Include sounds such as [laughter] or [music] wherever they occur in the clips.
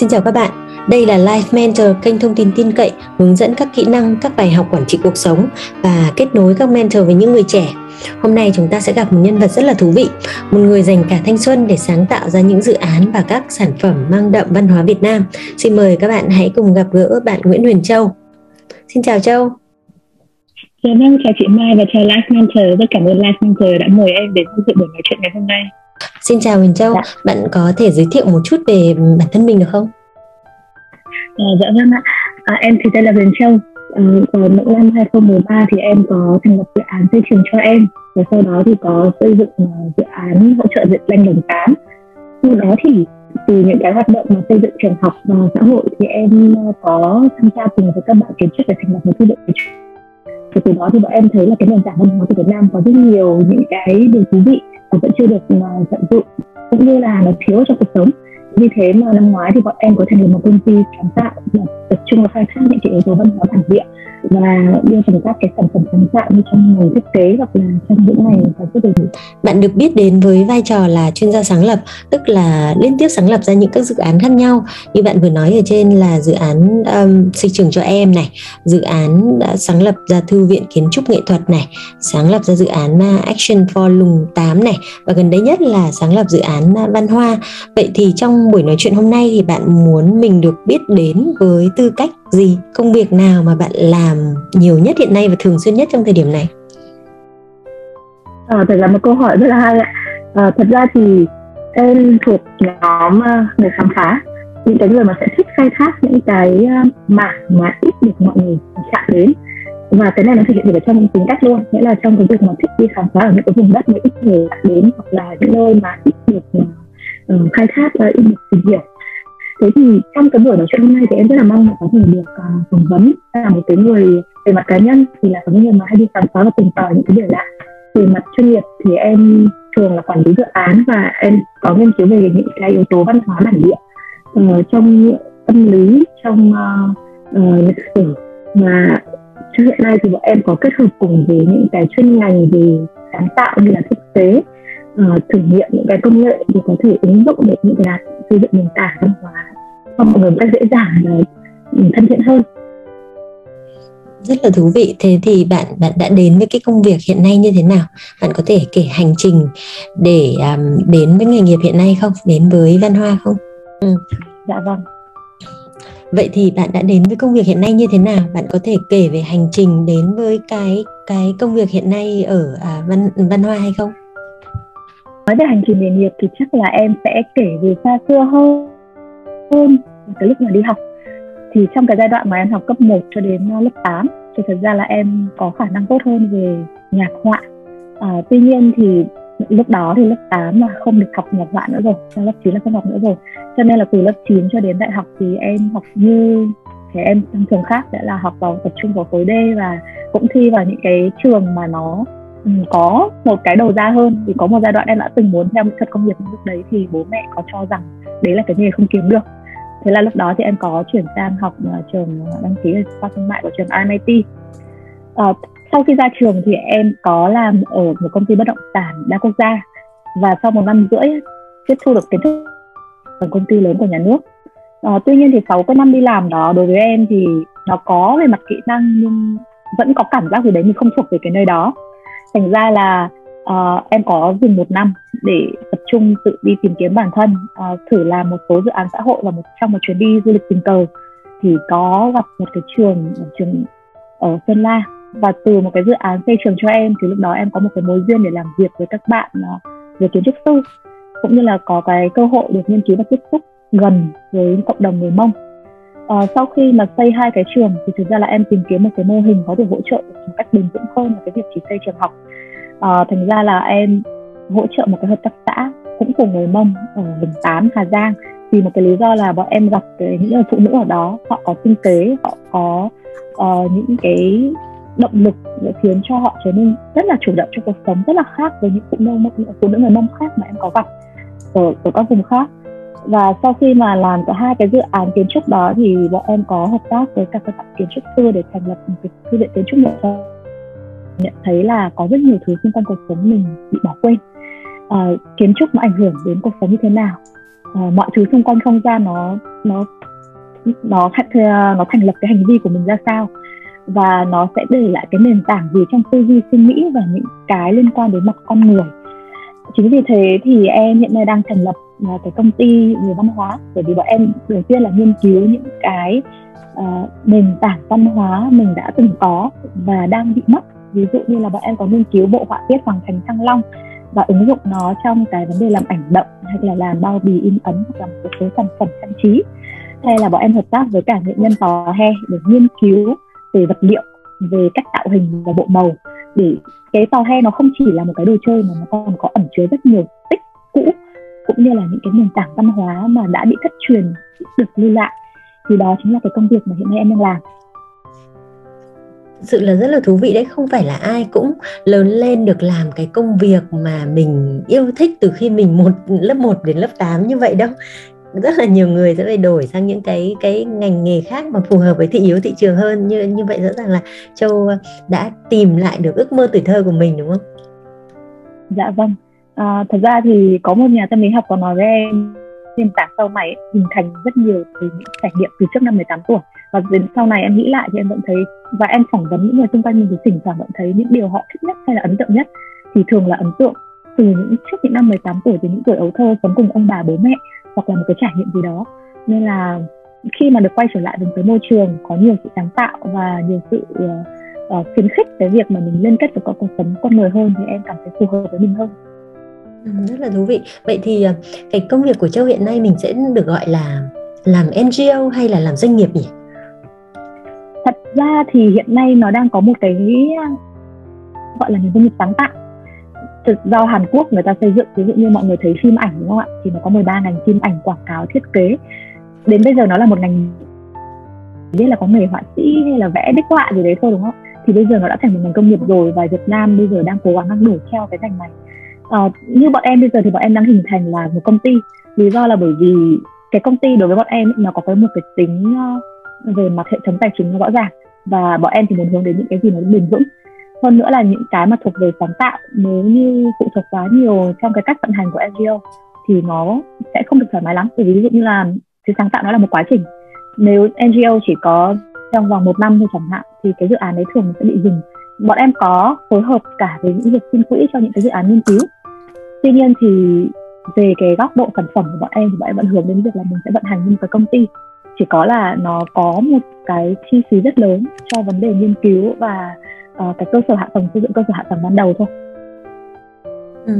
Xin chào các bạn, đây là Life Mentor, kênh thông tin tin cậy, hướng dẫn các kỹ năng, các bài học quản trị cuộc sống và kết nối các mentor với những người trẻ. Hôm nay chúng ta sẽ gặp một nhân vật rất là thú vị, một người dành cả thanh xuân để sáng tạo ra những dự án và các sản phẩm mang đậm văn hóa Việt Nam. Xin mời các bạn hãy cùng gặp gỡ bạn Nguyễn Huyền Châu. Xin chào Châu. Dạ vâng, chào chị Mai và chào Life Mentor. Rất cảm ơn Life Mentor đã mời em đến dự buổi nói chuyện ngày hôm nay. Xin chào Huyền Châu, dạ. bạn có thể giới thiệu một chút về bản thân mình được không? À, dạ vâng ạ, à, em thì tên là Huyền Châu. À, vào năm 2013 thì em có thành lập dự án xây trường cho em và sau đó thì có xây dựng uh, dự án hỗ trợ Việt Lanh đồng 8. Sau đó thì từ những cái hoạt động mà xây dựng trường học và xã hội thì em có tham gia cùng với các bạn kiến trúc để thành lập một thư viện thì từ đó thì bọn em thấy là cái nền tảng văn hóa của Việt Nam có rất nhiều những cái điều thú vị và vẫn chưa được uh, tận dụng cũng như là nó thiếu trong cuộc sống vì thế mà năm ngoái thì bọn em có thành lập một công ty sáng tạo tập trung vào khai thác những cái yếu tố văn hóa bản địa và đưa thành các cái sản phẩm sáng tạo như trong ngành thiết kế hoặc là trong những ngành sản xuất đồ Bạn được biết đến với vai trò là chuyên gia sáng lập, tức là liên tiếp sáng lập ra những các dự án khác nhau. Như bạn vừa nói ở trên là dự án um, xây trường cho em này, dự án đã sáng lập ra thư viện kiến trúc nghệ thuật này, sáng lập ra dự án Action for Lùng 8 này và gần đây nhất là sáng lập dự án Văn Hoa. Vậy thì trong buổi nói chuyện hôm nay thì bạn muốn mình được biết đến với tư cách gì công việc nào mà bạn làm nhiều nhất hiện nay và thường xuyên nhất trong thời điểm này? À, thật là một câu hỏi rất là hay ạ. À, thật ra thì em thuộc nhóm à, người khám phá. Những cái người mà sẽ thích khai thác những cái à, mảng mà ít được mọi người chạm đến. Và cái này nó thể hiện được ở trong tính cách luôn. Nghĩa là trong cái việc mà thích đi khám phá ở những cái vùng đất mà ít người đến hoặc là những nơi mà ít được à, uh, khai thác uh, in được tìm hiểu. Thế thì trong cái buổi nói chuyện hôm nay thì em rất là mong là có thể được uh, phỏng vấn là một cái người về mặt cá nhân thì là có những người mà hay đi khám phá và tìm tòi những cái điều lạ về mặt chuyên nghiệp thì em thường là quản lý dự án và em có nghiên cứu về những cái yếu tố văn hóa bản địa uh, trong tâm lý trong uh, uh, lịch sử. Mà hiện nay thì bọn em có kết hợp cùng với những cái chuyên ngành về sáng tạo như là thiết kế uh, thử nghiệm những cái công nghệ để có thể ứng dụng được những cái xây dựng nền tảng văn hóa. Cho mọi người một cách dễ dàng và thân thiện hơn. Rất là thú vị. Thế thì bạn bạn đã đến với cái công việc hiện nay như thế nào? Bạn có thể kể hành trình để um, đến với nghề nghiệp hiện nay không? Đến với văn hoa không? Ừ. dạ vâng. Vậy thì bạn đã đến với công việc hiện nay như thế nào? Bạn có thể kể về hành trình đến với cái cái công việc hiện nay ở à, văn văn hoa hay không nói về hành trình nghề nghiệp thì chắc là em sẽ kể về xa xưa hơn hơn cái lúc mà đi học. Thì trong cái giai đoạn mà em học cấp 1 cho đến ờ, lớp 8 thì thật ra là em có khả năng tốt hơn về nhạc họa. À, tuy nhiên thì lúc đó thì lớp 8 là không được học nhạc họa nữa rồi sang lớp 9 là không học nữa rồi. Cho nên là từ lớp 9 cho đến đại học thì em học như trẻ em thông thường khác sẽ là học vào tập trung vào khối D và cũng thi vào những cái trường mà nó Ừ, có một cái đầu ra hơn. Thì có một giai đoạn em đã từng muốn theo mỹ thuật công nghiệp lúc đấy thì bố mẹ có cho rằng đấy là cái nghề không kiếm được. Thế là lúc đó thì em có chuyển sang học ờ, trường ờ, đăng ký khoa thương mại của trường MIT à, ờ, sau khi ra trường thì em có làm ở một công ty bất động sản đa quốc gia. Và sau một năm rưỡi tiếp thu được kiến thức ở công ty lớn của nhà nước. À, tuy nhiên thì sáu cái năm đi làm đó đối với em thì nó có về mặt kỹ năng nhưng vẫn có cảm giác gì đấy mình không thuộc về cái nơi đó thành ra là uh, em có dừng một năm để tập trung tự đi tìm kiếm bản thân uh, thử làm một số dự án xã hội và một trong một chuyến đi du lịch tình cờ. Thì có gặp một cái trường ở trường ở Sơn La và từ một cái dự án xây trường cho em thì lúc đó em có một cái mối duyên để làm việc với các bạn uh, về kiến trúc sư cũng như là có cái cơ hội được nghiên cứu và tiếp xúc gần với cộng đồng người Mông à, sau khi mà xây hai cái trường thì thực ra là em tìm kiếm một cái mô hình có thể hỗ trợ một cách bền vững hơn là cái việc chỉ xây trường học. À, thành ra là em hỗ trợ một cái hợp tác xã cũng của người mông ở vùng tám hà giang. Vì một cái lý do là bọn em gặp cái, những người phụ nữ ở đó họ có kinh tế họ có uh, những cái động lực để khiến cho họ trở nên rất là chủ động trong cuộc sống rất là khác với những phụ nữ phụ nữ người mông khác mà em có gặp ở ở các vùng khác và sau khi mà làm cả hai cái dự án kiến trúc đó thì bọn em có hợp tác với các bạn kiến trúc sư để thành lập một cái thư viện kiến trúc nghệ thuật nhận thấy là có rất nhiều thứ xung quanh cuộc sống mình bị bỏ quên. À, kiến trúc nó ảnh hưởng đến cuộc sống như thế nào? À, mọi thứ xung quanh không gian nó nó nó ờ, nó thành lập cái hành vi của mình ra sao? Và nó sẽ để lại cái nền tảng gì trong tư duy suy nghĩ và những cái liên quan đến mặt con người? Chính vì thế thì em hiện nay đang thành lập uh, cái công ty về văn hóa bởi vì bọn em đầu tiên là nghiên cứu những cái uh, nền tảng văn hóa mình đã từng có và đang bị mất. Ví dụ như là bọn em có nghiên cứu bộ họa tiết hoàng thành thăng long và ứng dụng nó trong cái vấn đề làm ảnh động hay là làm bao bì in ấn hoặc là một số sản phẩm trang trí. Hay là bọn em hợp tác với cả nghệ nhân tò he để nghiên cứu về vật liệu về cách tạo hình và bộ màu. Để cái tò he nó không chỉ là một cái đồ chơi mà nó còn có ẩn chứa rất nhiều tích cũ cũng như là những cái nền tảng văn hóa mà đã bị thất truyền được lưu lại thì đó chính là cái công việc mà hiện nay em đang làm sự là rất là thú vị đấy không phải là ai cũng lớn lên được làm cái công việc mà mình yêu thích từ khi mình một lớp 1 đến lớp 8 như vậy đâu rất là nhiều người sẽ phải đổi sang những cái cái ngành nghề khác mà phù hợp với thị hiếu thị trường hơn như như vậy rõ ràng là châu đã tìm lại được ước mơ tuổi thơ của mình đúng không? Dạ vâng. À, thật ra thì có một nhà tâm lý học có nói với em nền tảng sau này hình thành rất nhiều từ những trải nghiệm từ trước năm 18 tuổi. Và đến sau này em nghĩ lại thì em vẫn thấy và em phỏng vấn những người xung quanh mình thì thỉnh thoảng vẫn thấy những điều họ thích nhất hay là ấn tượng nhất thì thường là ấn tượng từ những trước những năm 18 tuổi từ những tuổi ấu thơ sống cùng ông bà bố mẹ hoặc là một cái trải nghiệm gì đó. Nên là khi mà được quay trở lại với cái môi trường có nhiều sự sáng tạo và nhiều sự uh, uh, khuyến khích cái việc mà mình liên kết với cuộc sống con người hơn thì em cảm thấy phù hợp với mình hơn ừ, rất là thú vị. Vậy thì ờ, cái công việc của châu hiện nay mình sẽ được gọi là làm NGO hay là làm doanh nghiệp nhỉ? Thật ra thì hiện nay nó đang có một cái gọi là doanh nghiệp sáng tạo. Thực do Hàn Quốc người ta xây dựng ví dụ như mọi người thấy phim ảnh đúng không ạ? Thì nó có 13 ngành phim ảnh quảng cáo thiết kế. Đến bây giờ nó là một ngành biết là có nghề họa sĩ hay là vẽ bích họa gì đấy thôi đúng không thì bây giờ nó đã thành một ngành công nghiệp rồi và Việt Nam bây giờ đang cố gắng đang đuổi theo cái ngành này. Ờ, như bọn em bây giờ thì bọn em đang hình thành là một công ty. Lý do là bởi vì cái công ty đối với bọn em nó có cái một cái tính ờ, về mặt hệ thống tài chính nó rõ ràng. Và bọn em thì muốn hướng đến những cái gì nó bền vững. Hơn nữa là những cái mà thuộc về sáng tạo, nếu như phụ thuộc quá nhiều trong cái cách vận hành của NGO thì nó sẽ không được thoải mái lắm. Bởi vì ví dụ như là cái sáng tạo nó là một quá trình. Nếu NGO chỉ có trong vòng một năm thôi chẳng hạn, thì cái dự án đấy thường sẽ bị dừng. Bọn em có phối hợp cả với những việc xin quỹ cho những cái dự án nghiên cứu tuy nhiên thì về cái góc độ sản phẩm của bọn em thì bọn em vẫn hướng đến việc là mình sẽ vận hành như một cái công ty chỉ có là nó có một cái chi phí rất lớn cho vấn đề nghiên cứu và uh, cái cơ sở hạ tầng xây dựng cơ sở hạ tầng ban đầu thôi ừ.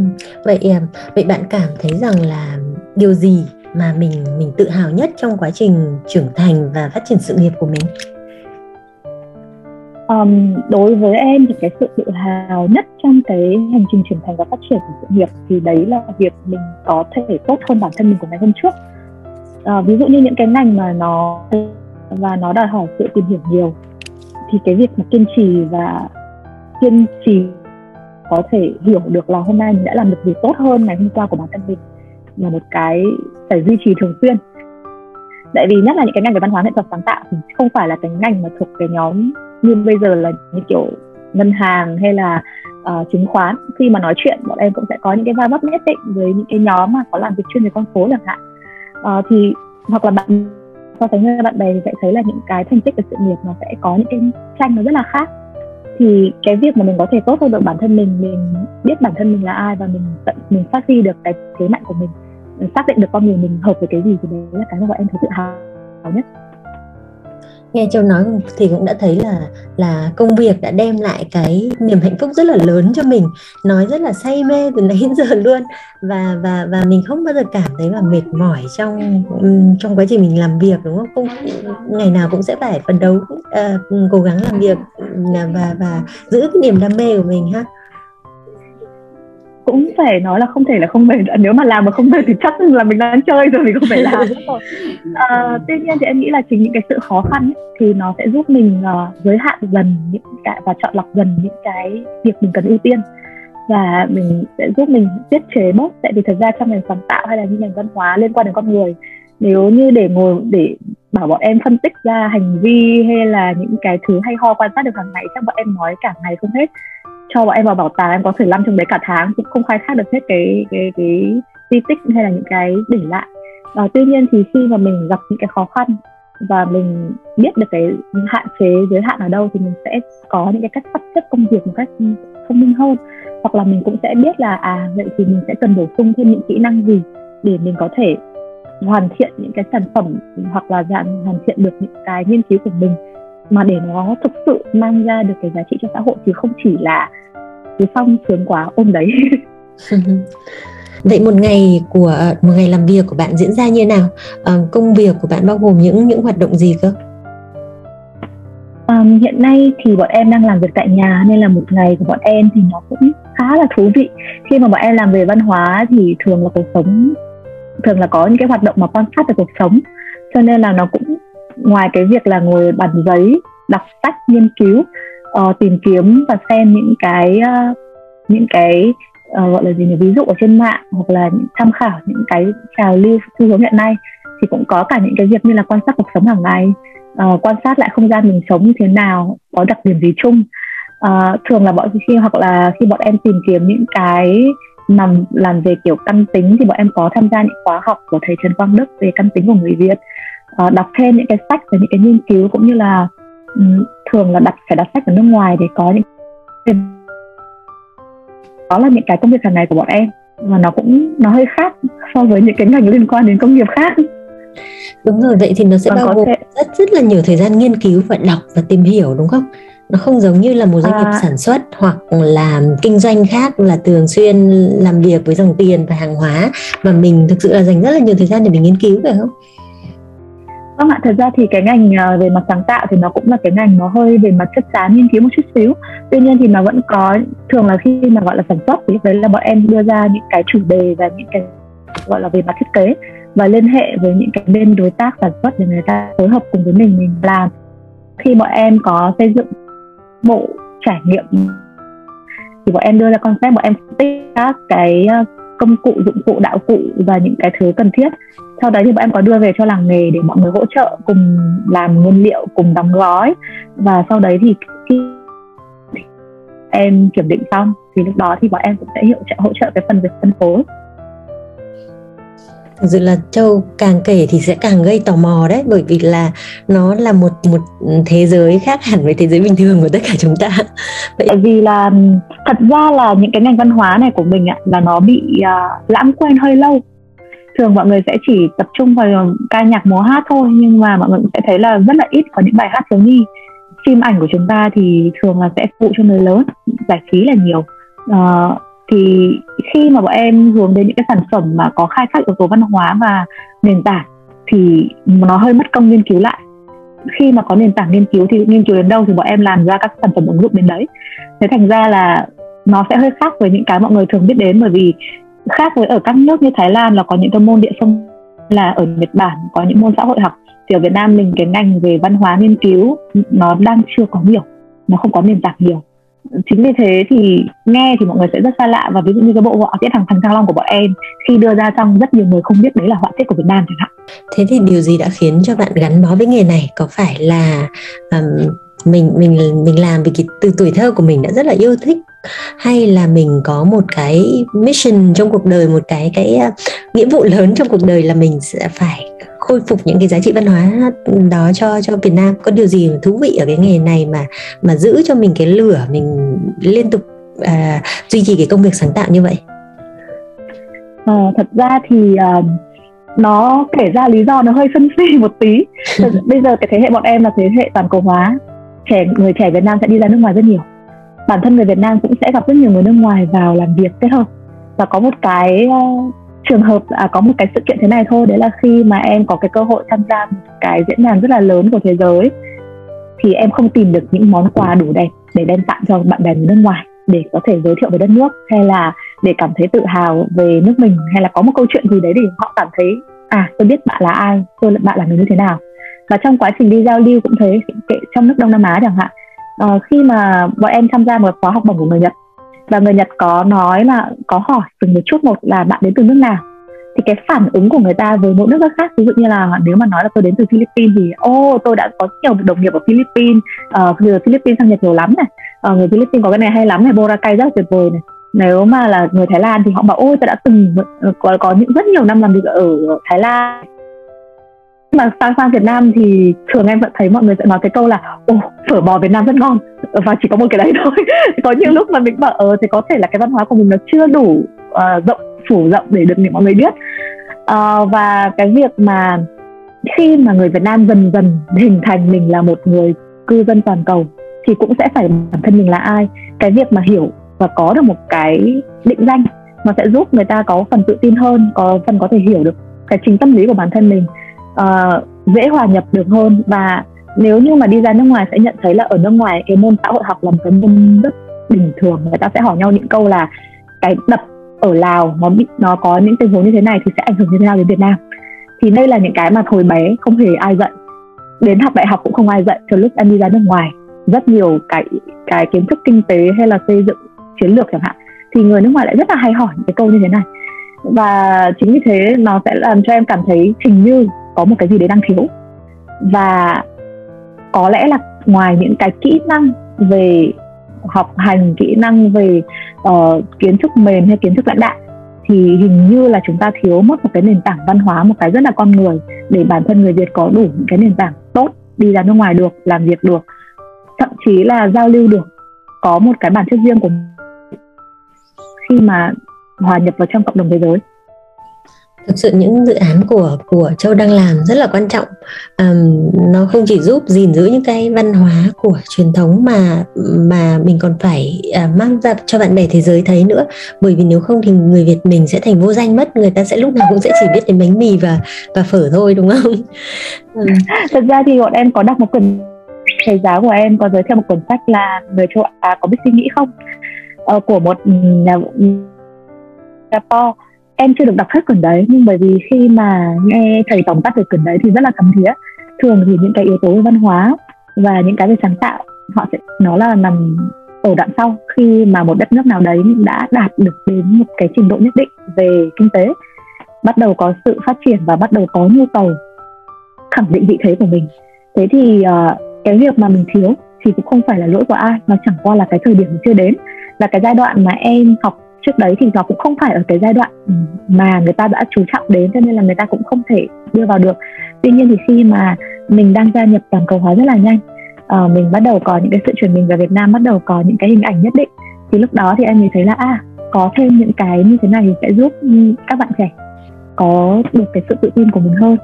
vậy ờ, vậy bạn cảm thấy rằng là điều gì mà mình mình tự hào nhất trong quá trình trưởng thành và phát triển sự nghiệp của mình um, đối với em thì cái sự tự hào nhất trong cái hành trình trưởng thành và phát triển của sự nghiệp thì đấy là việc mình có thể tốt hơn bản thân mình của ngày hôm trước. Uh, ví dụ như những cái ngành mà nó và nó đòi hỏi sự tìm hiểu nhiều thì cái việc mà kiên trì và kiên trì có thể hiểu được là hôm nay mình đã làm được gì tốt hơn ngày hôm qua của bản thân mình là một cái phải duy trì thường xuyên. Tại vì nhất là những cái ngành về văn hóa nghệ thuật sáng tạo thì không phải là cái ngành mà thuộc cái nhóm như bây giờ là như kiểu ngân hàng hay là uh, chứng khoán khi mà nói chuyện bọn em cũng sẽ có những cái va vấp nhất định với những cái nhóm mà có làm việc chuyên về con số chẳng hạn. Uh, thì hoặc là bạn so sánh với bạn bè thì sẽ thấy là những cái thành tích của sự nghiệp nó sẽ có những cái tranh nó rất là khác. Thì cái việc mà mình có thể tốt hơn được bản thân mình mình biết bản thân mình là ai và mình tận mình phát huy được cái thế mạnh của mình, mình xác định được con người mình hợp với cái gì thì đấy là cái mà bọn em thấy tự hào nhất nghe châu nói thì cũng đã thấy là là công việc đã đem lại cái niềm hạnh phúc rất là lớn cho mình. Nói rất là say mê từ nãy đến giờ [laughs] luôn. Và và và mình không bao giờ cảm thấy là mệt mỏi trong trong quá trình mình làm việc đúng không? Không ngày nào cũng sẽ phải phấn đấu uh, cố gắng làm việc và và giữ cái niềm đam mê của mình ha cũng phải nói là không thể là không mệt nếu mà làm mà không mệt thì chắc là mình đang chơi rồi mình không phải làm à, tuy nhiên thì em nghĩ là chính những cái sự khó khăn ấy, thì nó sẽ giúp mình uh, giới hạn dần những cái và chọn lọc dần những cái việc mình cần ưu tiên. Và mình sẽ giúp mình tiết chế bớt. Tại vì thật ra trong ngành sáng tạo hay là những ngành văn hóa liên quan đến con người nếu như để ngồi để bảo bọn em phân tích ra hành vi hay là những cái thứ hay ho quan sát được hàng ngày chắc bọn em nói cả ngày không hết cho bọn em vào bảo tàng em có thể lăn trong đấy cả tháng cũng không khai thác được hết cái cái cái di tích hay là những cái để lại. À, tuy nhiên thì khi mà mình gặp những cái khó khăn và mình biết được cái hạn chế giới hạn ở đâu thì mình sẽ có những cái cách sắp xếp công việc một cách thông minh hơn. Hoặc là mình cũng sẽ biết là à vậy thì mình sẽ cần bổ sung thêm những kỹ năng gì để mình có thể hoàn thiện những cái sản phẩm hoặc là dạng hoàn thiện được những cái nghiên cứu của mình mà để nó thực sự mang ra được cái giá trị cho xã hội thì không chỉ là cứ xong sướng quá ôm đấy [laughs] Vậy một ngày của một ngày làm việc của bạn diễn ra như nào? À, công việc của bạn bao gồm những những hoạt động gì cơ? Um, hiện nay thì bọn em đang làm việc tại nhà nên là một ngày của bọn em thì nó cũng khá là thú vị. Khi mà bọn em làm về văn hóa thì thường là cuộc sống thường là có những cái hoạt động mà quan sát về cuộc sống cho nên là nó cũng ngoài cái việc là ngồi bàn giấy đọc sách nghiên cứu uh, tìm kiếm và xem những cái uh, những cái uh, gọi là gì nhỉ ví dụ ở trên mạng hoặc là tham khảo những cái trào lưu xu hướng hiện nay thì cũng có cả những cái việc như là quan sát cuộc sống hàng ngày. Uh, quan sát lại không gian mình sống như thế nào có đặc điểm gì chung. Uh, thường là bọn khi hoặc là khi bọn em tìm kiếm những cái mà làm về kiểu căn tính thì bọn em có tham gia những khóa học của thầy Trần Quang Đức về căn tính của người Việt uh, đọc thêm những cái sách và những cái nghiên cứu cũng như là um, thường là đặt phải đặt sách ở nước ngoài để có những đó là những cái công việc hàng ngày của bọn em và nó cũng nó hơi khác so với những cái ngành liên quan đến công nghiệp khác. Đúng rồi vậy thì nó sẽ bao gồm thể... rất rất là nhiều thời gian nghiên cứu và đọc và tìm hiểu đúng không? Nó không giống như là một doanh nghiệp à... sản xuất hoặc là kinh doanh khác là thường xuyên làm việc với dòng tiền và hàng hóa mà mình thực sự là dành rất là nhiều thời gian để mình nghiên cứu phải không Vâng ạ, thật ra thì cái ngành ờ, về mặt sáng tạo thì nó cũng là cái ngành nó hơi về mặt chất xám nghiên cứu một chút xíu. Tuy nhiên thì nó vẫn có thường là khi mà gọi là sản xuất thì lúc đấy là bọn em đưa ra những cái chủ đề và những cái gọi là về mặt thiết kế và liên hệ với những cái bên đối tác sản xuất để người ta phối hợp cùng với mình mình làm. Khi bọn em có xây dựng bộ trải nghiệm thì bọn em đưa ra concept bọn em tích các cái ờ, công cụ, dụng cụ, đạo cụ và những cái thứ cần thiết. Sau đấy thì bọn em có đưa về cho làng nghề để mọi người hỗ trợ cùng làm nguyên liệu, cùng đóng gói. Và sau đấy thì khi em kiểm định xong thì lúc đó thì bọn em cũng sẽ hỗ trợ hỗ trợ cái phần việc phân phối thực sự là châu càng kể thì sẽ càng gây tò mò đấy bởi vì là nó là một một thế giới khác hẳn với thế giới bình thường của tất cả chúng ta. [laughs] Vậy bởi vì là thật ra là những cái ngành văn hóa này của mình ạ là nó bị uh, lãng quên hơi lâu. Thường mọi người sẽ chỉ tập trung vào ca nhạc múa hát thôi nhưng mà mọi người sẽ thấy là rất là ít có những bài hát thiếu nhi. Phim ảnh của chúng ta thì thường là sẽ phụ cho người lớn giải trí là nhiều. Uh, thì khi mà bọn em hướng đến những cái sản phẩm mà có khai thác yếu tố văn hóa và nền tảng, thì nó hơi mất công nghiên cứu lại. Khi mà có nền tảng nghiên cứu thì nghiên cứu đến đâu thì bọn em làm ra các sản phẩm ứng dụng đến đấy. Thế thành ra là nó sẽ hơi khác với những cái mọi người thường biết đến, bởi vì khác với ở các nước như Thái Lan là có những cái môn địa phương là ở Nhật Bản, có những môn xã hội học thì ở Việt Nam mình cái ngành về văn hóa nghiên cứu nó đang chưa có nhiều, nó không có nền tảng nhiều chính vì thế thì nghe thì mọi người sẽ rất xa lạ. Và ví dụ như cái bộ họa tiết hàng thằng thăng long của bọn em khi đưa ra xong rất nhiều người không biết đấy là họa tiết của Việt Nam chẳng hạn. Thế thì điều gì đã khiến cho bạn gắn bó với nghề này? Có phải là um, mình mình mình làm vì cái từ tuổi thơ của mình đã rất là yêu thích? Hay là mình có một cái mission trong cuộc đời một cái cái uh, nghĩa vụ lớn trong cuộc đời là mình sẽ phải khôi phục những cái giá trị văn hóa đó cho cho Việt Nam. Có điều gì thú vị ở cái nghề này mà mà giữ cho mình cái lửa mình liên tục à, duy trì cái công việc sáng tạo như vậy? À, thật ra thì uh, nó kể ra lý do nó hơi phân [laughs] phi một tí. [laughs] Bây giờ cái thế hệ bọn em là thế hệ toàn cầu hóa. Trẻ người trẻ Việt Nam sẽ đi ra nước ngoài rất nhiều. Bản thân người Việt Nam cũng sẽ gặp rất nhiều người nước ngoài vào làm việc kết hợp. Và có một cái uh, trường hợp à, có một cái sự kiện thế này thôi đấy là khi mà em có cái cơ hội tham gia một cái diễn đàn rất là lớn của thế giới thì em không tìm được những món quà đủ đẹp để đem tặng cho bạn bè người nước ngoài để có thể giới thiệu về đất nước hay là để cảm thấy tự hào về nước mình hay là có một câu chuyện gì đấy để họ cảm thấy à tôi biết bạn là ai tôi là bạn là người như thế nào. Và trong quá trình đi giao lưu cũng thế kể trong nước Đông Nam Á chẳng hạn à, khi mà bọn em tham gia một khóa học bổng của người Nhật và người Nhật có nói là có hỏi từng một chút một là bạn đến từ nước nào. Thì cái phản ứng của người ta với mỗi nước khác ví dụ như là nếu mà nói là tôi đến từ Philippines thì ô oh, tôi đã có nhiều đồng nghiệp ở Philippines uh, người Philippines sang Nhật nhiều lắm này. Uh, người Philippines có cái này hay lắm này Boracay rất là tuyệt vời này. Nếu mà là người Thái Lan thì họ bảo ôi tôi đã từng ờ, có có những rất nhiều năm làm việc ở Thái Lan mà sang sang Việt Nam thì thường em vẫn thấy mọi người sẽ nói cái câu là ồ phở bò Việt Nam rất ngon. Và chỉ có một cái đấy [laughs] thôi. Có những lúc mà mình bảo ờ thì có thể là cái văn hóa của mình nó chưa đủ uh, rộng phủ rộng để được mọi người biết. Uh, và cái việc mà khi mà người Việt Nam dần dần hình thành mình là một người cư dân toàn cầu thì cũng sẽ phải bản thân mình là ai. Cái việc mà hiểu và có được một cái định danh nó sẽ giúp người ta có phần tự tin hơn có phần có thể hiểu được cái chính tâm lý của bản thân mình uh, dễ hòa nhập được hơn. Và nếu như mà đi ra nước ngoài sẽ nhận thấy là ở nước ngoài cái môn xã hội học là một cái môn rất bình thường. Người ta sẽ hỏi nhau những câu là cái đập ở Lào nó bị nó có những tình huống như thế này thì sẽ ảnh hưởng như thế nào đến Việt Nam? Thì đây là những cái mà hồi bé không hề ai dạy đến học đại học cũng không ai dạy cho lúc em đi ra nước ngoài. Rất nhiều cái cái kiến thức kinh tế hay là xây dựng chiến lược chẳng hạn. Thì người nước ngoài lại rất là hay hỏi những cái câu như thế này. Và chính vì thế nó sẽ làm cho em cảm thấy hình như có một cái gì đấy đang thiếu. Và có lẽ là ngoài những cái kỹ năng về học hành kỹ năng về uh, kiến thức mềm hay kiến thức lãnh đạo thì hình như là chúng ta thiếu mất một cái nền tảng văn hóa một cái rất là con người để bản thân người Việt có đủ những cái nền tảng tốt đi ra nước ngoài được làm việc được thậm chí là giao lưu được có một cái bản chất riêng của khi mà hòa nhập vào trong cộng đồng thế giới thực sự những dự án của của châu đang làm rất là quan trọng. Um, nó không chỉ giúp gìn giữ những cái văn hóa của truyền thống mà mà mình còn phải uh, mang ra cho bạn bè thế giới thấy nữa. Bởi vì nếu không thì người việt mình sẽ thành vô danh mất người ta sẽ lúc nào cũng sẽ chỉ biết đến bánh mì và và phở thôi đúng không? Um. [laughs] thật ra thì bọn em có đọc một quyển thầy giáo của em có giới thiệu một quyển sách là người châu Á có biết suy nghĩ không? Uh, của một nhà Singapore em chưa được đọc hết quyển đấy nhưng bởi vì khi mà nghe thầy tổng tắt về quyển đấy thì rất là thấm thía. Thường thì những cái yếu tố về văn hóa và những cái về sáng tạo họ sẽ nó là nằm ở đoạn sau. Khi mà một đất nước nào đấy đã đạt được đến một cái trình độ nhất định về kinh tế bắt đầu có sự phát triển và bắt đầu có nhu cầu khẳng định vị thế của mình. Thế thì uh, cái việc mà mình thiếu thì cũng không phải là lỗi của ai nó chẳng qua là cái thời điểm chưa đến là cái giai đoạn mà em học trước đấy thì nó cũng không phải ở cái giai đoạn ừ, mà người ta đã chú trọng đến cho nên là người ta cũng không thể đưa vào được. Tuy nhiên thì khi mà mình đang gia nhập toàn cầu hóa rất là nhanh uh, mình bắt đầu có những cái sự chuyển mình về Việt Nam bắt đầu có những cái hình ảnh nhất định thì lúc đó thì em mới thấy là à có thêm những cái như thế này thì sẽ giúp ừ, các bạn trẻ có được cái sự tự tin của mình hơn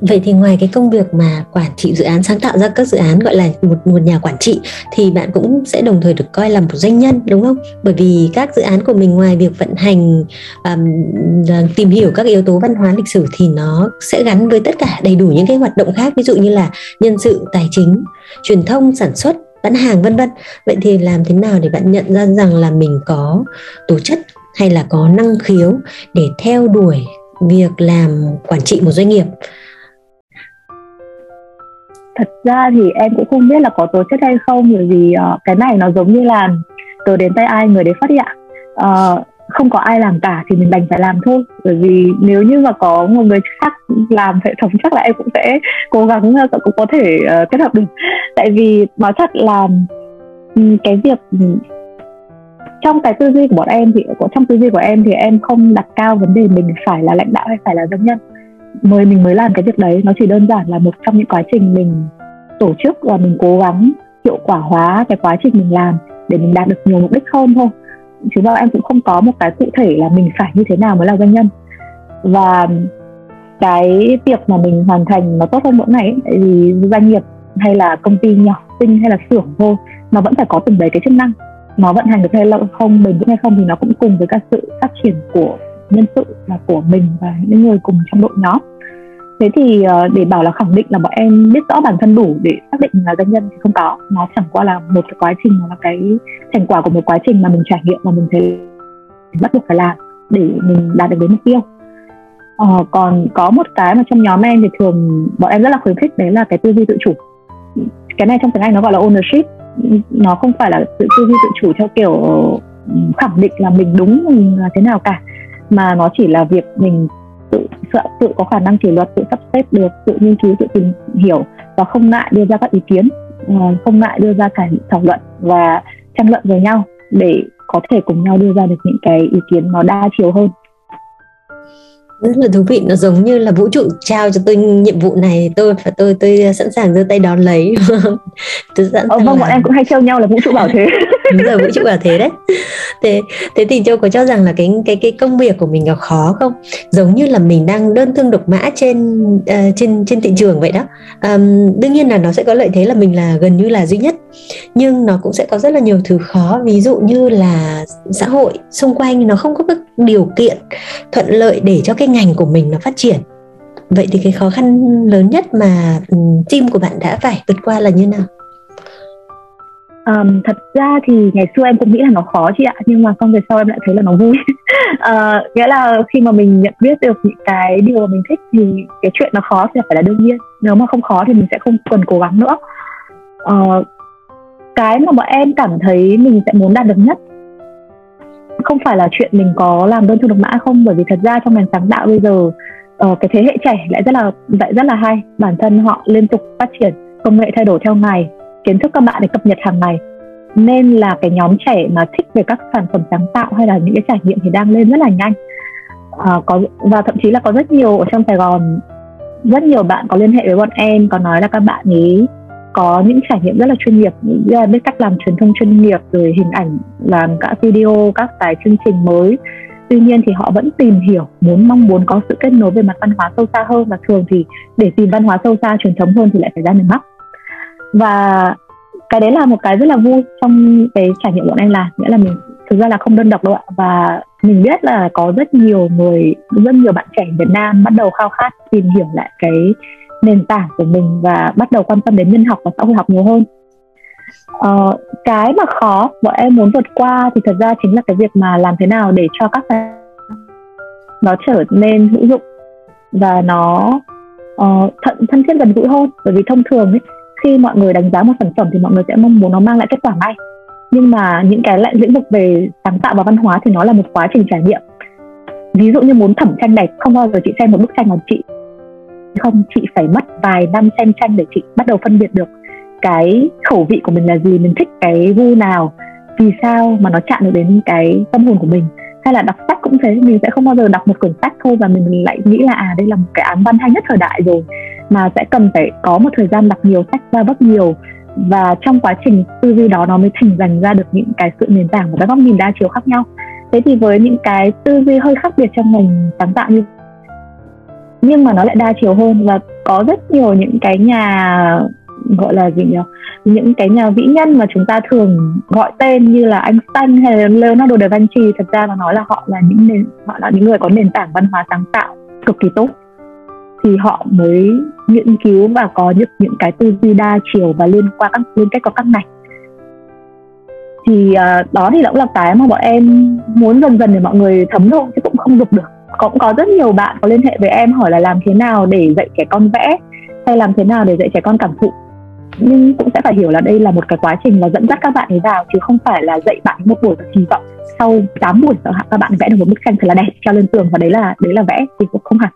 vậy thì ngoài cái công việc mà quản trị dự án sáng tạo ra các dự án gọi là một một nhà quản trị thì bạn cũng sẽ đồng thời được coi là một doanh nhân đúng không? Bởi vì các dự án của mình ngoài việc vận hành um, tìm hiểu các yếu tố văn hóa lịch sử thì nó sẽ gắn với tất cả đầy đủ những cái hoạt động khác ví dụ như là nhân sự tài chính truyền thông sản xuất bán hàng vân vân. Vậy thì làm thế nào để bạn nhận ra rằng là mình có tố chất hay là có năng khiếu để theo đuổi việc làm quản trị một doanh nghiệp? Thật ra thì em cũng không biết là có tố chất hay không bởi vì uh, cái này nó giống như là từ đến tay ai người đấy phát hiện uh, không có ai làm cả thì mình đành phải làm thôi. Bởi vì nếu như mà có một người khác làm hệ thống chắc là em cũng sẽ cố gắng cũng có thể uh, kết hợp được. Tại vì nói thật là cái việc trong cái tư duy của bọn em thì trong tư duy của em thì em không đặt cao vấn đề mình phải là lãnh đạo hay phải là doanh nhân mới mình mới làm cái việc đấy. Nó chỉ đơn giản là một trong những quá trình mình tổ chức và mình cố gắng hiệu quả hóa cái quá trình mình làm để mình đạt được nhiều mục đích hơn thôi. Chứ mà em cũng không có một cái cụ thể là mình phải như thế nào mới là doanh nhân. Và cái việc mà mình hoàn thành nó tốt hơn mỗi ngày thì doanh nghiệp hay là công ty nhỏ, tinh hay là xưởng thôi, nó vẫn phải có từng đấy cái chức năng. Nó vận hành được hay không, bền vững hay không thì nó cũng cùng với các sự phát triển của nhân sự là của mình và những người cùng trong đội nhóm. Thế thì ờ, để bảo là khẳng định là bọn em biết rõ bản thân đủ để xác định là doanh nhân thì không có. Nó chẳng qua là một cái quá trình nó là cái thành quả của một quá trình mà mình trải nghiệm và mình thấy bắt buộc phải làm để mình đạt được đến mục tiêu. Ờ, còn có một cái mà trong nhóm em thì thường bọn em rất là khuyến khích đấy là cái tư duy tự chủ. Cái này trong tiếng anh nó gọi là ownership. Nó không phải là tự tư duy tự chủ theo kiểu ừ, khẳng định là mình đúng mình là thế nào cả mà nó chỉ là việc mình tự tự, tự có khả năng kỷ luật tự sắp xếp được tự nghiên cứu tự tìm hiểu và không ngại đưa ra các ý kiến ờ, không ngại đưa ra cả thảo luận và tranh luận với nhau để có thể cùng nhau đưa ra được những cái ý kiến nó đa chiều hơn. Rất là thú vị nó giống như là vũ trụ trao cho tôi nhiệm vụ này tôi phải tôi tôi sẵn sàng giơ tay đón lấy. [laughs] Tôi sẵn ờ, vâng bọn em cũng hay trêu nhau là vũ trụ bảo thế [laughs] đúng rồi vũ trụ là thế đấy. Thế thế thì châu có cho rằng là cái cái cái công việc của mình gặp khó không? Giống như là mình đang đơn thương độc mã trên uh, trên trên thị trường vậy đó. Um, đương nhiên là nó sẽ có lợi thế là mình là gần như là duy nhất. Nhưng nó cũng sẽ có rất là nhiều thứ khó. Ví dụ như là xã hội xung quanh nó không có các điều kiện thuận lợi để cho cái ngành của mình nó phát triển. Vậy thì cái khó khăn lớn nhất mà ừ, team của bạn đã phải vượt qua là như nào? Um, thật ra thì ngày xưa em cũng nghĩ là nó khó chị ạ nhưng mà xong về sau em lại thấy là nó vui. Uh, [laughs] nghĩa là khi mà mình nhận biết được những cái điều mà mình thích thì cái chuyện nó khó thì phải là đương nhiên. Nếu mà không khó thì mình sẽ không cần cố gắng nữa. Uh, cái mà bọn em cảm thấy mình sẽ muốn đạt được nhất không phải là chuyện mình có làm đơn thư độc mã không bởi vì thật ra trong ngành sáng tạo bây giờ uh, cái thế hệ trẻ lại rất là lại rất là hay. Bản thân họ liên tục phát triển công nghệ thay đổi theo ngày kiến thức các bạn để cập nhật hàng ngày. Nên là cái nhóm trẻ mà thích về các sản phẩm sáng tạo hay là những cái trải nghiệm thì đang lên rất là nhanh. À, có và thậm chí là có rất nhiều ở trong Sài Gòn rất nhiều bạn có liên hệ với bọn em có nói là các bạn ấy có những trải nghiệm rất là chuyên nghiệp ờ, biết cách làm truyền thông chuyên nghiệp rồi hình ảnh làm các video các cái chương trình mới. Tuy nhiên thì họ vẫn tìm hiểu muốn mong muốn có sự kết nối về mặt văn hóa sâu xa hơn. Và thường thì để tìm văn hóa sâu xa truyền thống hơn thì lại phải ra miền bắc và cái đấy là một cái rất là vui trong cái trải nghiệm bọn em làm. Nghĩa là mình thực ra là không đơn độc đâu ạ. Và mình biết là có rất nhiều người rất nhiều bạn trẻ Việt Nam bắt đầu khao khát tìm hiểu lại cái nền tảng của mình và bắt đầu quan tâm đến nhân học và xã hội học nhiều hơn. Ờ, cái mà khó bọn em muốn vượt qua thì thật ra chính là cái việc mà làm thế nào để cho các nó trở nên hữu dụng và nó uh, thân, thân thiết gần gũi hơn. Bởi vì thông thường ấy, khi mọi người đánh giá một sản phẩm thì mọi người sẽ mong muốn nó mang lại kết quả ngay nhưng mà những cái lại lĩnh vực về sáng tạo và văn hóa thì nó là một quá trình trải nghiệm. Ví dụ như muốn thẩm tranh đẹp, không bao giờ chị xem một bức tranh mà chị không, chị phải mất vài năm xem tranh để chị bắt đầu phân biệt được cái khẩu vị của mình là gì, mình thích cái gu nào, vì sao mà nó chạm được đến cái tâm hồn của mình. Hay là đọc sách cũng thế, mình sẽ không bao giờ đọc một quyển sách thôi và mình lại nghĩ là à đây là một cái án văn hay nhất thời đại rồi mà sẽ cần phải có một thời gian đọc nhiều sách ra rất nhiều. Và trong quá trình tư duy đó, nó mới thành dành ra được những cái sự nền tảng và các góc nhìn đa chiều khác nhau. Thế thì với những cái tư duy hơi khác biệt trong ngành sáng tạo như nhưng mà nó lại đa chiều hơn và có rất nhiều những cái nhà, gọi là gì nhỉ, những cái nhà vĩ nhân mà chúng ta thường gọi tên như là Einstein hay là Leonardo da Vinci, thật ra mà nói là họ là những nền, họ là những người có nền tảng văn hóa sáng tạo cực kỳ tốt thì họ mới nghiên cứu và có những những cái tư duy đa chiều và liên quan các liên kết có các ngành. Thì uh, đó thì cũng là cái mà bọn em muốn dần dần để mọi người thấm thôi chứ cũng không dục được. Cũng có rất nhiều bạn có liên hệ với em hỏi là làm thế nào để dạy trẻ con vẽ hay làm thế nào để dạy trẻ con cảm thụ. Nhưng cũng sẽ phải hiểu là đây là một cái quá trình là dẫn dắt các bạn ấy vào chứ không phải là dạy bạn một buổi và kỳ vọng sau 8 buổi các bạn vẽ được một bức tranh thật là đẹp treo lên tường và đấy là đấy là vẽ thì cũng không hẳn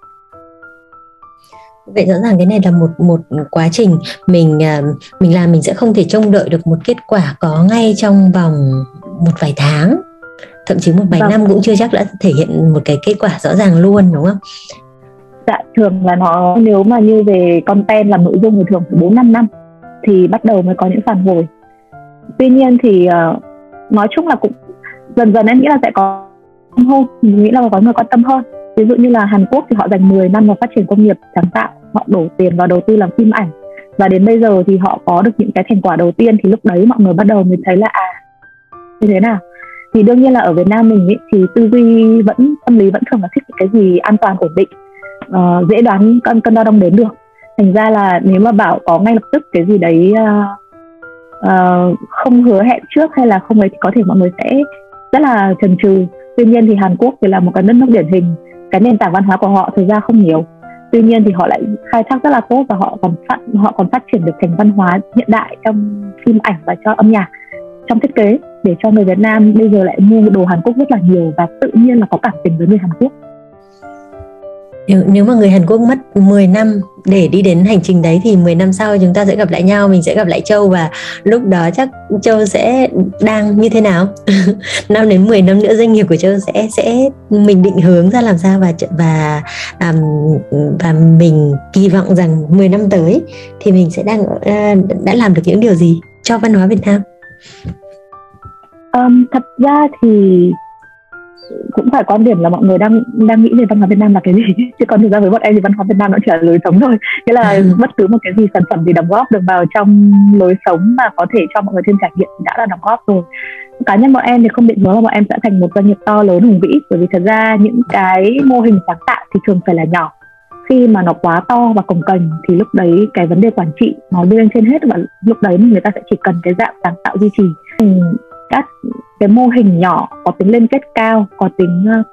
vậy rõ ràng cái này là một một quá trình mình à, mình làm mình sẽ không thể trông đợi được một kết quả có ngay trong vòng một vài tháng thậm chí một vài vâng. năm cũng chưa chắc đã thể hiện một cái kết quả rõ ràng luôn đúng không? Dạ thường là nó nếu mà như về content làm nội dung thì thường phải bốn năm năm thì bắt đầu mới có những phản hồi. Tuy nhiên thì uh, nói chung là cũng dần dần em nghĩ là sẽ có hơn, mình nghĩ là có người quan tâm hơn. Ví dụ như là Hàn Quốc thì họ dành 10 năm vào phát triển công nghiệp sáng tạo, họ đổ tiền vào đầu tư làm phim ảnh. Và đến bây giờ thì họ có được những cái thành quả đầu tiên thì lúc đấy mọi người bắt đầu mới thấy là à như thế nào? Thì đương nhiên là ở Việt Nam mình ý, thì tư duy vẫn tâm lý vẫn thường là thích cái gì an toàn ổn định uh, dễ đoán cân cân đo đong đếm được. Thành ra là nếu mà bảo có ngay lập tức cái gì đấy uh, uh, không hứa hẹn trước hay là không ấy thì có thể mọi người sẽ rất là chần chừ. Tuy nhiên thì Hàn Quốc thì là một cái đất nước điển hình cái nền tảng văn hóa của họ thực ra không nhiều tuy nhiên thì họ lại khai thác rất là tốt và họ còn phát, họ còn phát triển được thành văn hóa hiện đại trong phim ảnh và cho âm nhạc trong thiết kế để cho người Việt Nam bây giờ lại mua đồ Hàn Quốc rất là nhiều và tự nhiên là có cảm tình với người Hàn Quốc nếu, nếu mà người Hàn Quốc mất 10 năm để đi đến hành trình đấy thì 10 năm sau chúng ta sẽ gặp lại nhau mình sẽ gặp lại Châu và lúc đó chắc Châu sẽ đang như thế nào? [laughs] Năm đến 10 năm nữa doanh nghiệp của Châu sẽ sẽ mình định hướng ra làm sao và và um, và mình kỳ vọng rằng 10 năm tới thì mình sẽ đang uh, đã làm được những điều gì cho văn hóa Việt Nam? Um, thật ra thì cũng phải quan điểm là mọi người đang đang nghĩ về văn hóa Việt Nam là cái gì. [laughs] Chứ còn thực ra với bọn em thì văn hóa Việt Nam nó chỉ là lối sống thôi. Nghĩa là ừ. bất cứ một cái gì sản phẩm gì đóng góp được vào trong lối sống mà có thể cho mọi người thêm trải nghiệm đã là đóng góp rồi. Cá nhân bọn em thì không định hướng là bọn em sẽ thành một doanh nghiệp to lớn hùng vĩ bởi vì thật ra những cái mô hình sáng tạo thì thường phải là nhỏ. Khi mà nó quá to và cồng kềnh thì lúc đấy cái vấn đề quản trị nó đưa lên trên hết và lúc đấy người ta sẽ chỉ cần cái dạng sáng tạo duy trì. Các cái mô hình nhỏ có tính liên kết cao có tính uh,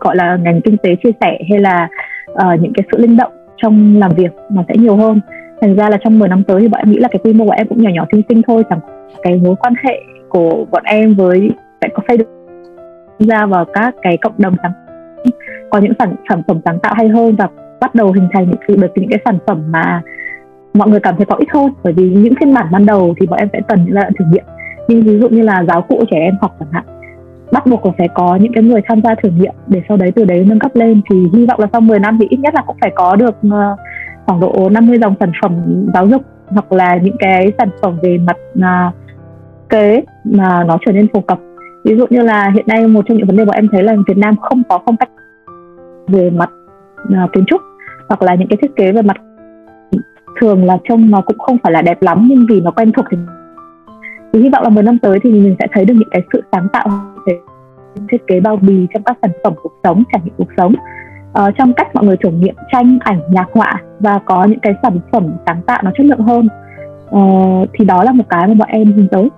gọi là ngành kinh tế chia sẻ hay là uh, những cái sự linh động trong làm việc nó sẽ nhiều hơn. Thành ra là trong 10 năm tới thì bọn em nghĩ là cái quy mô của em cũng nhỏ nhỏ xinh xinh thôi chẳng cái mối quan hệ của bọn em với sẽ có xây được ra vào các cái cộng đồng sáng có những sản sản phẩm sáng tạo hay hơn và bắt đầu hình thành những được những cái sản phẩm mà mọi người cảm thấy có ích hơn. Bởi vì những phiên bản ban đầu thì bọn em sẽ cần những giai đoạn thử nghiệm nhưng ví dụ như là giáo cụ trẻ em học chẳng hạn bắt buộc là phải có những cái người tham gia thử nghiệm để sau đấy từ đấy nâng cấp lên. Thì hy vọng là sau 10 năm thì ít nhất là cũng phải có được ờ, khoảng độ 50 dòng sản phẩm giáo dục hoặc là những cái sản phẩm về mặt uh, kế mà nó trở nên phổ cập. Ví dụ như là hiện nay một trong những vấn đề mà em thấy là Việt Nam không có phong cách về mặt uh, kiến trúc hoặc là những cái thiết kế về mặt thường là trông nó cũng không phải là đẹp lắm nhưng vì nó quen thuộc thì thì hy vọng là 10 năm tới thì mình sẽ thấy được những cái sự sáng tạo về thiết kế bao bì trong các sản phẩm cuộc sống trải nghiệm cuộc sống. Uh, trong cách mọi người thử nghiệm tranh ảnh nhạc họa và có những cái sản phẩm sáng tạo nó chất lượng hơn. Uh, thì đó là một cái mà bọn em hướng tới.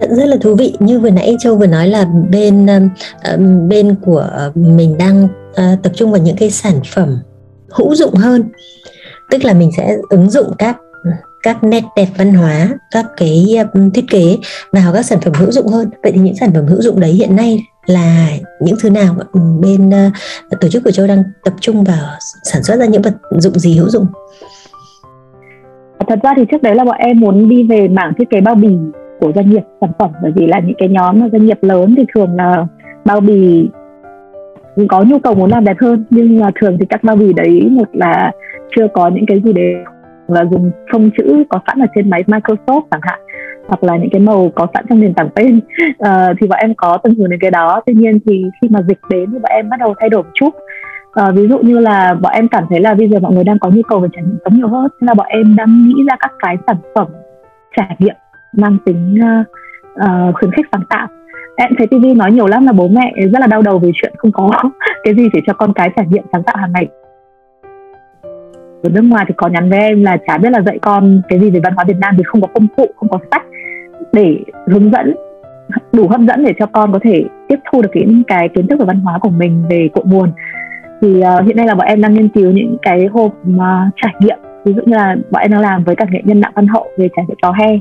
Rất là thú vị. Như vừa nãy châu vừa nói là bên uh, bên của mình đang uh, tập trung vào những cái sản phẩm hữu dụng hơn. Tức là mình sẽ ứng dụng các các nét đẹp văn hóa các cái thiết kế vào các sản phẩm hữu dụng hơn. Vậy thì những sản phẩm hữu dụng đấy hiện nay là những thứ nào bên uh, tổ chức của châu đang tập trung vào sản xuất ra những vật dụng gì hữu dụng? À, thật ra thì trước đấy là bọn em muốn đi về mảng thiết kế bao bì của doanh nghiệp sản phẩm bởi vì là những cái nhóm doanh nghiệp lớn thì thường là bao bì có nhu cầu muốn làm đẹp hơn. Nhưng mà thường thì các bao bì đấy một là chưa có những cái gì để là dùng phông chữ có sẵn ở trên máy Microsoft chẳng hạn hoặc là những cái màu có sẵn trong nền tảng tên uh, ờ, thì bọn em có tận hưởng đến cái đó. Tuy nhiên thì khi mà dịch đến thì bọn em bắt đầu thay đổi một chút. Uh, ví dụ như là bọn em cảm thấy là bây giờ mọi người đang có nhu cầu về trải nghiệm sống nhiều hơn nên là bọn em đang nghĩ ra các cái sản phẩm trải nghiệm mang tính uh, uh, khuyến khích sáng tạo. Em thấy TV nói nhiều lắm là bố mẹ rất là đau đầu về chuyện không có [laughs] cái gì để cho con cái trải nghiệm sáng tạo hàng ngày ở nước ngoài thì có nhắn với em là chả biết là dạy con cái gì về văn hóa Việt Nam thì không có công cụ không có sách để hướng dẫn đủ hấp dẫn để cho con có thể tiếp thu được những cái kiến thức về văn hóa của mình về cội nguồn. Thì uh, hiện nay là bọn em đang nghiên cứu những cái hộp uh, trải nghiệm. Ví dụ như là bọn em đang làm với cả nghệ nhân đặng văn hậu về trải nghiệm tò he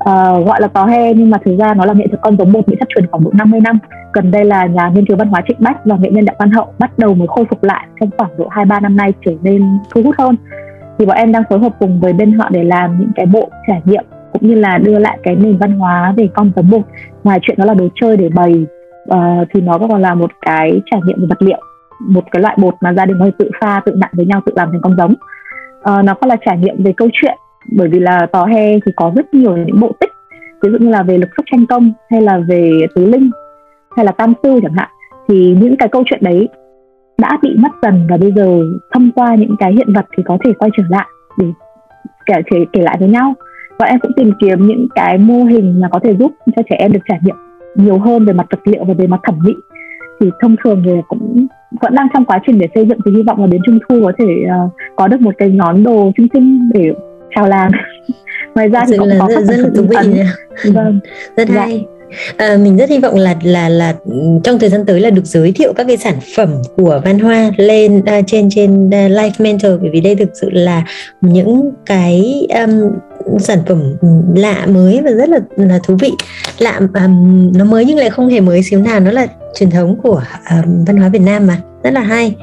uh, gọi là tò he nhưng mà thực ra nó là nghệ thuật con giống một mỹ thuật truyền khoảng độ 50 năm. Gần đây là nhà nghiên cứu văn hóa trịnh bách và nghệ nhân đặng văn hậu bắt đầu mới khôi phục lại trong khoảng độ hai ba năm nay trở nên thu hút hơn. Thì bọn em đang phối hợp cùng với bên họ để làm những cái bộ trải nghiệm cũng như là đưa lại cái nền văn hóa về con giống một. Ngoài chuyện đó là đồ chơi để bày uh, thì nó còn là một cái trải nghiệm về vật liệu một cái loại bột mà gia đình có thể tự pha tự nặn với nhau tự làm thành con giống. Uh, nó còn là trải nghiệm về câu chuyện bởi vì là tò he thì có rất nhiều những bộ tích ví dụ như là về lực phúc tranh công hay là về tứ linh hay là tam sư chẳng hạn thì những cái câu chuyện đấy đã bị mất dần và bây giờ thông qua những cái hiện vật thì có thể quay trở lại để kể kể, kể lại với nhau. Và em cũng tìm kiếm những cái mô hình mà có thể giúp cho trẻ em được trải nghiệm nhiều hơn về mặt vật liệu và về mặt thẩm mỹ. Thì thông thường thì cũng vẫn đang trong quá trình để xây dựng thì hy vọng là đến trung thu có thể uh, có được một cái nón đồ xinh xinh để chào làng. [laughs] Ngoài ra thì cũng là có rất, rất là thú vị [laughs] vâng. [laughs] Rất dạ. hay. À, mình rất hy vọng là là là trong thời gian tới là được giới thiệu các cái sản phẩm của Văn Hoa lên uh, trên trên uh, Life Mentor bởi vì đây thực sự là những cái um, sản phẩm lạ mới và rất là là thú vị. Lạ um, nó mới nhưng lại không hề mới xíu nào nó là truyền thống của um, văn hóa Việt Nam mà. Rất là hay